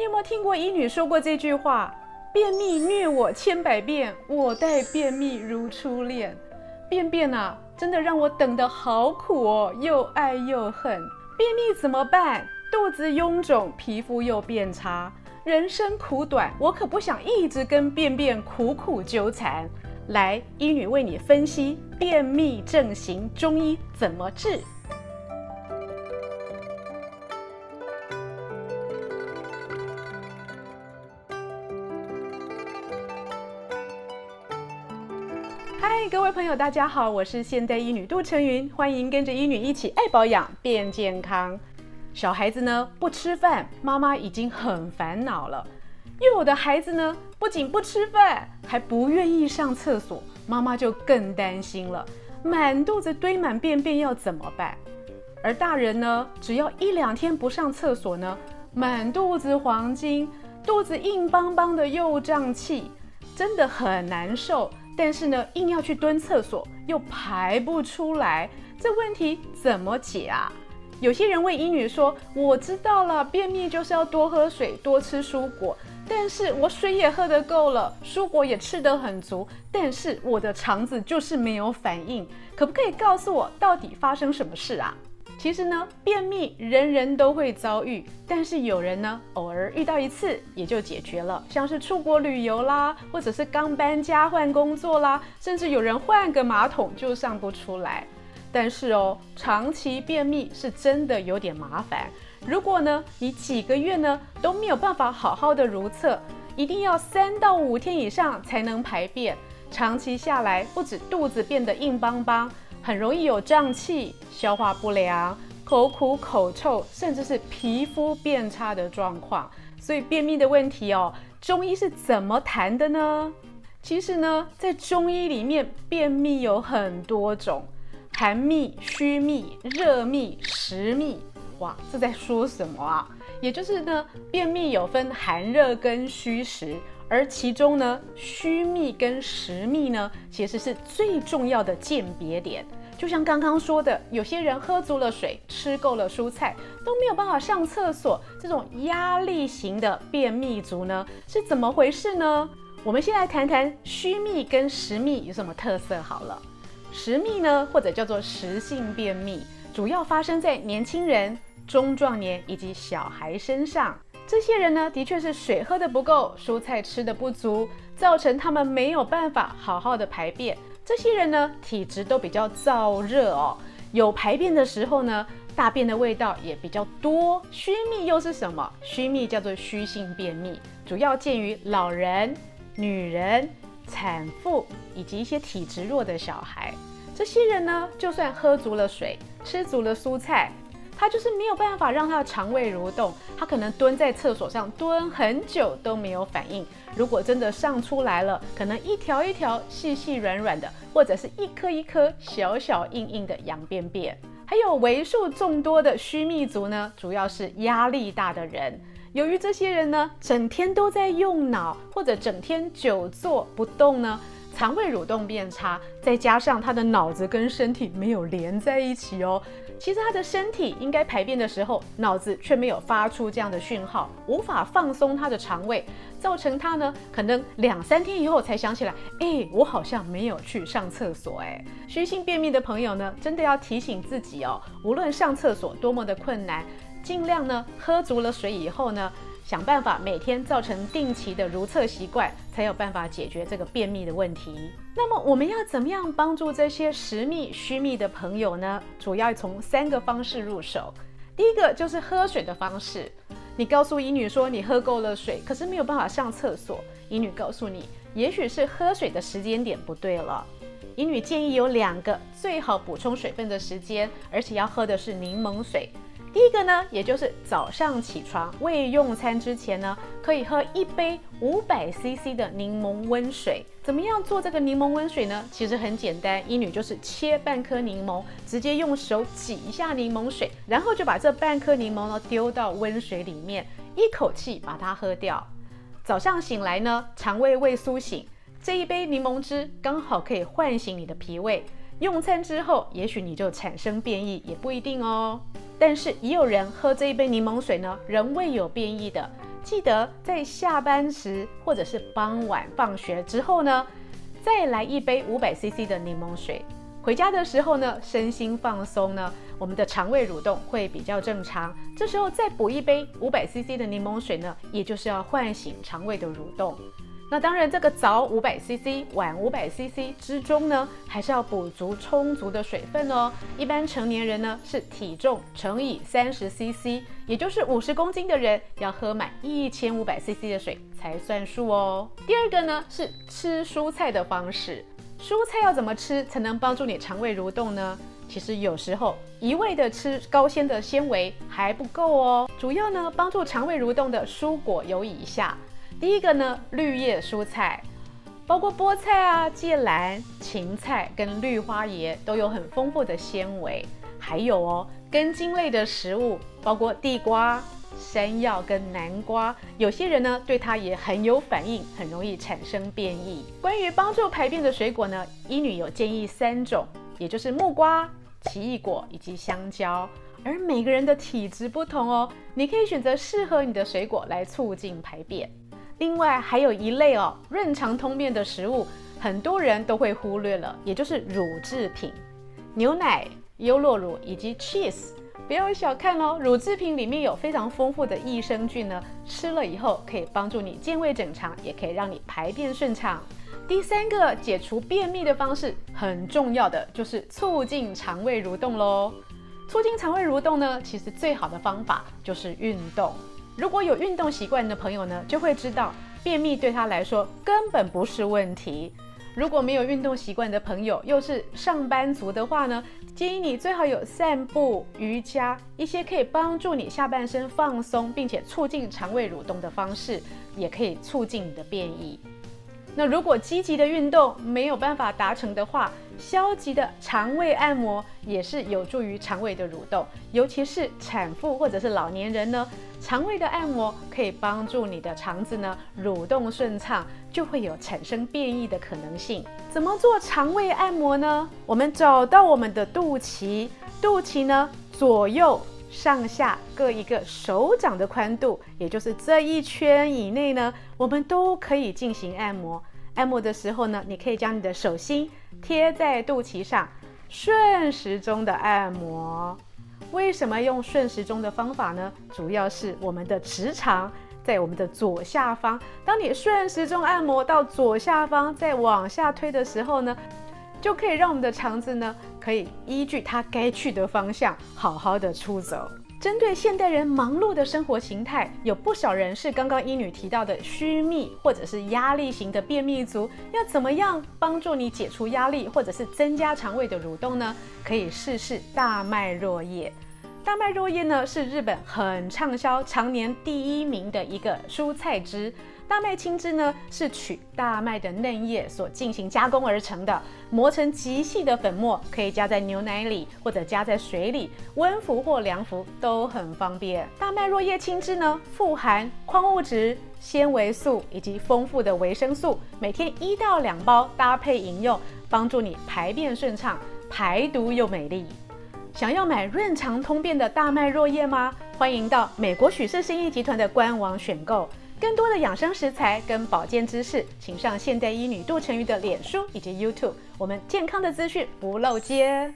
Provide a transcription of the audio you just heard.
你有没有听过医女说过这句话？便秘虐我千百遍，我待便秘如初恋。便便啊，真的让我等得好苦哦，又爱又恨。便秘怎么办？肚子臃肿，皮肤又变差，人生苦短，我可不想一直跟便便苦苦纠缠。来，医女为你分析便秘症型，中医怎么治？嗨，各位朋友，大家好，我是现代医女杜成云，欢迎跟着医女一起爱保养变健康。小孩子呢不吃饭，妈妈已经很烦恼了；又有的孩子呢不仅不吃饭，还不愿意上厕所，妈妈就更担心了。满肚子堆满便便要怎么办？而大人呢，只要一两天不上厕所呢，满肚子黄金，肚子硬邦邦的又胀气，真的很难受。但是呢，硬要去蹲厕所又排不出来，这问题怎么解啊？有些人问医女说：“我知道了，便秘就是要多喝水，多吃蔬果。但是我水也喝得够了，蔬果也吃得很足，但是我的肠子就是没有反应。可不可以告诉我，到底发生什么事啊？”其实呢，便秘人人都会遭遇，但是有人呢，偶尔遇到一次也就解决了，像是出国旅游啦，或者是刚搬家换工作啦，甚至有人换个马桶就上不出来。但是哦，长期便秘是真的有点麻烦。如果呢，你几个月呢都没有办法好好的如厕，一定要三到五天以上才能排便。长期下来，不止肚子变得硬邦邦，很容易有胀气、消化不良、口苦口臭，甚至是皮肤变差的状况。所以便秘的问题哦，中医是怎么谈的呢？其实呢，在中医里面，便秘有很多种。寒秘、虚秘、热秘、实秘，哇，这在说什么啊？也就是呢，便秘有分寒热跟虚实，而其中呢，虚秘跟实秘呢，其实是最重要的鉴别点。就像刚刚说的，有些人喝足了水，吃够了蔬菜，都没有办法上厕所，这种压力型的便秘族呢，是怎么回事呢？我们先来谈谈虚秘跟实秘有什么特色好了。实秘呢，或者叫做实性便秘，主要发生在年轻人、中壮年以及小孩身上。这些人呢，的确是水喝得不够，蔬菜吃得不足，造成他们没有办法好好的排便。这些人呢，体质都比较燥热哦，有排便的时候呢，大便的味道也比较多。虚秘又是什么？虚秘叫做虚性便秘，主要见于老人、女人。产妇以及一些体质弱的小孩，这些人呢，就算喝足了水，吃足了蔬菜，他就是没有办法让他的肠胃蠕动，他可能蹲在厕所上蹲很久都没有反应。如果真的上出来了，可能一条一条细细软软的，或者是一颗一颗小小硬硬的羊便便。还有为数众多的虚秘族呢，主要是压力大的人。由于这些人呢，整天都在用脑，或者整天久坐不动呢，肠胃蠕动变差，再加上他的脑子跟身体没有连在一起哦。其实他的身体应该排便的时候，脑子却没有发出这样的讯号，无法放松他的肠胃，造成他呢，可能两三天以后才想起来，哎，我好像没有去上厕所哎。虚性便秘的朋友呢，真的要提醒自己哦，无论上厕所多么的困难。尽量呢，喝足了水以后呢，想办法每天造成定期的如厕习惯，才有办法解决这个便秘的问题。那么我们要怎么样帮助这些实秘、虚秘的朋友呢？主要从三个方式入手。第一个就是喝水的方式。你告诉乙女说你喝够了水，可是没有办法上厕所。乙女告诉你，也许是喝水的时间点不对了。乙女建议有两个最好补充水分的时间，而且要喝的是柠檬水。第一个呢，也就是早上起床未用餐之前呢，可以喝一杯五百 CC 的柠檬温水。怎么样做这个柠檬温水呢？其实很简单，一女就是切半颗柠檬，直接用手挤一下柠檬水，然后就把这半颗柠檬呢丢到温水里面，一口气把它喝掉。早上醒来呢，肠胃未苏醒，这一杯柠檬汁刚好可以唤醒你的脾胃。用餐之后，也许你就产生变异，也不一定哦。但是也有人喝这一杯柠檬水呢，仍未有变异的。记得在下班时或者是傍晚放学之后呢，再来一杯五百 CC 的柠檬水。回家的时候呢，身心放松呢，我们的肠胃蠕动会比较正常。这时候再补一杯五百 CC 的柠檬水呢，也就是要唤醒肠胃的蠕动。那当然，这个早五百 CC、晚五百 CC 之中呢，还是要补足充足的水分哦。一般成年人呢是体重乘以三十 CC，也就是五十公斤的人要喝满一千五百 CC 的水才算数哦。第二个呢是吃蔬菜的方式，蔬菜要怎么吃才能帮助你肠胃蠕动呢？其实有时候一味的吃高纤的纤维还不够哦。主要呢帮助肠胃蠕动的蔬果有以下。第一个呢，绿叶蔬菜，包括菠菜啊、芥蓝、芹菜跟绿花椰都有很丰富的纤维。还有哦，根茎类的食物，包括地瓜、山药跟南瓜，有些人呢对它也很有反应，很容易产生便意。关于帮助排便的水果呢，医女有建议三种，也就是木瓜、奇异果以及香蕉。而每个人的体质不同哦，你可以选择适合你的水果来促进排便。另外还有一类哦，润肠通便的食物，很多人都会忽略了，也就是乳制品，牛奶、优酪乳以及 cheese。不要小看哦，乳制品里面有非常丰富的益生菌呢，吃了以后可以帮助你健胃整肠，也可以让你排便顺畅。第三个解除便秘的方式，很重要的就是促进肠胃蠕动喽。促进肠胃蠕动呢，其实最好的方法就是运动。如果有运动习惯的朋友呢，就会知道便秘对他来说根本不是问题。如果没有运动习惯的朋友，又是上班族的话呢，建议你最好有散步、瑜伽一些可以帮助你下半身放松，并且促进肠胃蠕动的方式，也可以促进你的便意。那如果积极的运动没有办法达成的话，消极的肠胃按摩也是有助于肠胃的蠕动，尤其是产妇或者是老年人呢，肠胃的按摩可以帮助你的肠子呢蠕动顺畅，就会有产生变异的可能性。怎么做肠胃按摩呢？我们找到我们的肚脐，肚脐呢左右上下各一个手掌的宽度，也就是这一圈以内呢，我们都可以进行按摩。按摩的时候呢，你可以将你的手心贴在肚脐上，顺时钟的按摩。为什么用顺时钟的方法呢？主要是我们的直肠在我们的左下方。当你顺时钟按摩到左下方，再往下推的时候呢，就可以让我们的肠子呢，可以依据它该去的方向，好好的出走。针对现代人忙碌的生活形态，有不少人是刚刚医女提到的虚秘或者是压力型的便秘族。要怎么样帮助你解除压力，或者是增加肠胃的蠕动呢？可以试试大麦若叶。大麦若叶呢，是日本很畅销、常年第一名的一个蔬菜汁。大麦青汁呢，是取大麦的嫩叶所进行加工而成的，磨成极细的粉末，可以加在牛奶里或者加在水里，温服或凉服都很方便。大麦若叶青汁呢，富含矿物质、纤维素以及丰富的维生素，每天一到两包搭配饮用，帮助你排便顺畅，排毒又美丽。想要买润肠通便的大麦若叶吗？欢迎到美国许氏生意集团的官网选购。更多的养生食材跟保健知识，请上现代医女杜成瑜的脸书以及 YouTube，我们健康的资讯不漏接。